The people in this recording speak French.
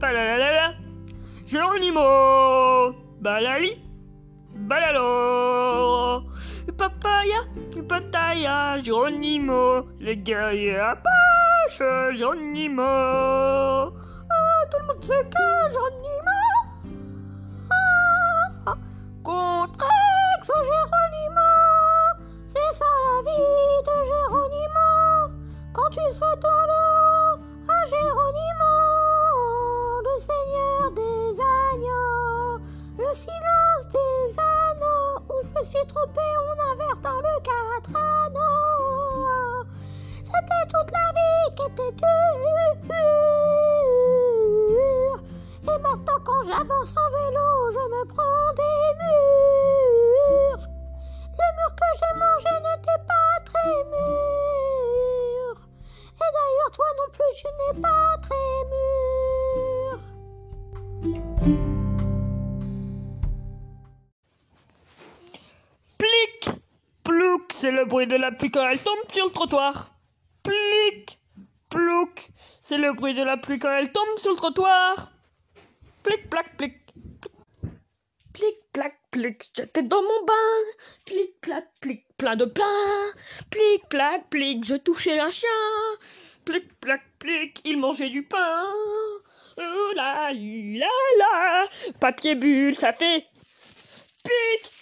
Balalalala. Geronimo. Balali. Balalo. Papaya. Pataya. Geronimo. Les guerriers Apache. Geronimo. Ah, tout le monde sait que Geronimo. Ah, contre ex Geronimo. C'est ça la vie de Geronimo. Quand tu sautes dans l'eau trompé, on inverse dans le quatre anneaux. C'était toute la vie qui était dure. Et maintenant, quand j'avance en vélo, je me prends des murs. Le mur que j'ai mangé n'était pas très mûr. Et d'ailleurs, toi non plus, tu n'es pas très mûr. C'est le bruit de la pluie quand elle tombe sur le trottoir. Plic, plouc, c'est le bruit de la pluie quand elle tombe sur le trottoir. Plic, plac, plic. Plic, plac, plic, j'étais dans mon bain. Plic, plac, plic, plein de pain. Plic, plac, plic, je touchais un chien. Plic, plac, plic, il mangeait du pain. Oh là, là. Papier bulle, ça fait pic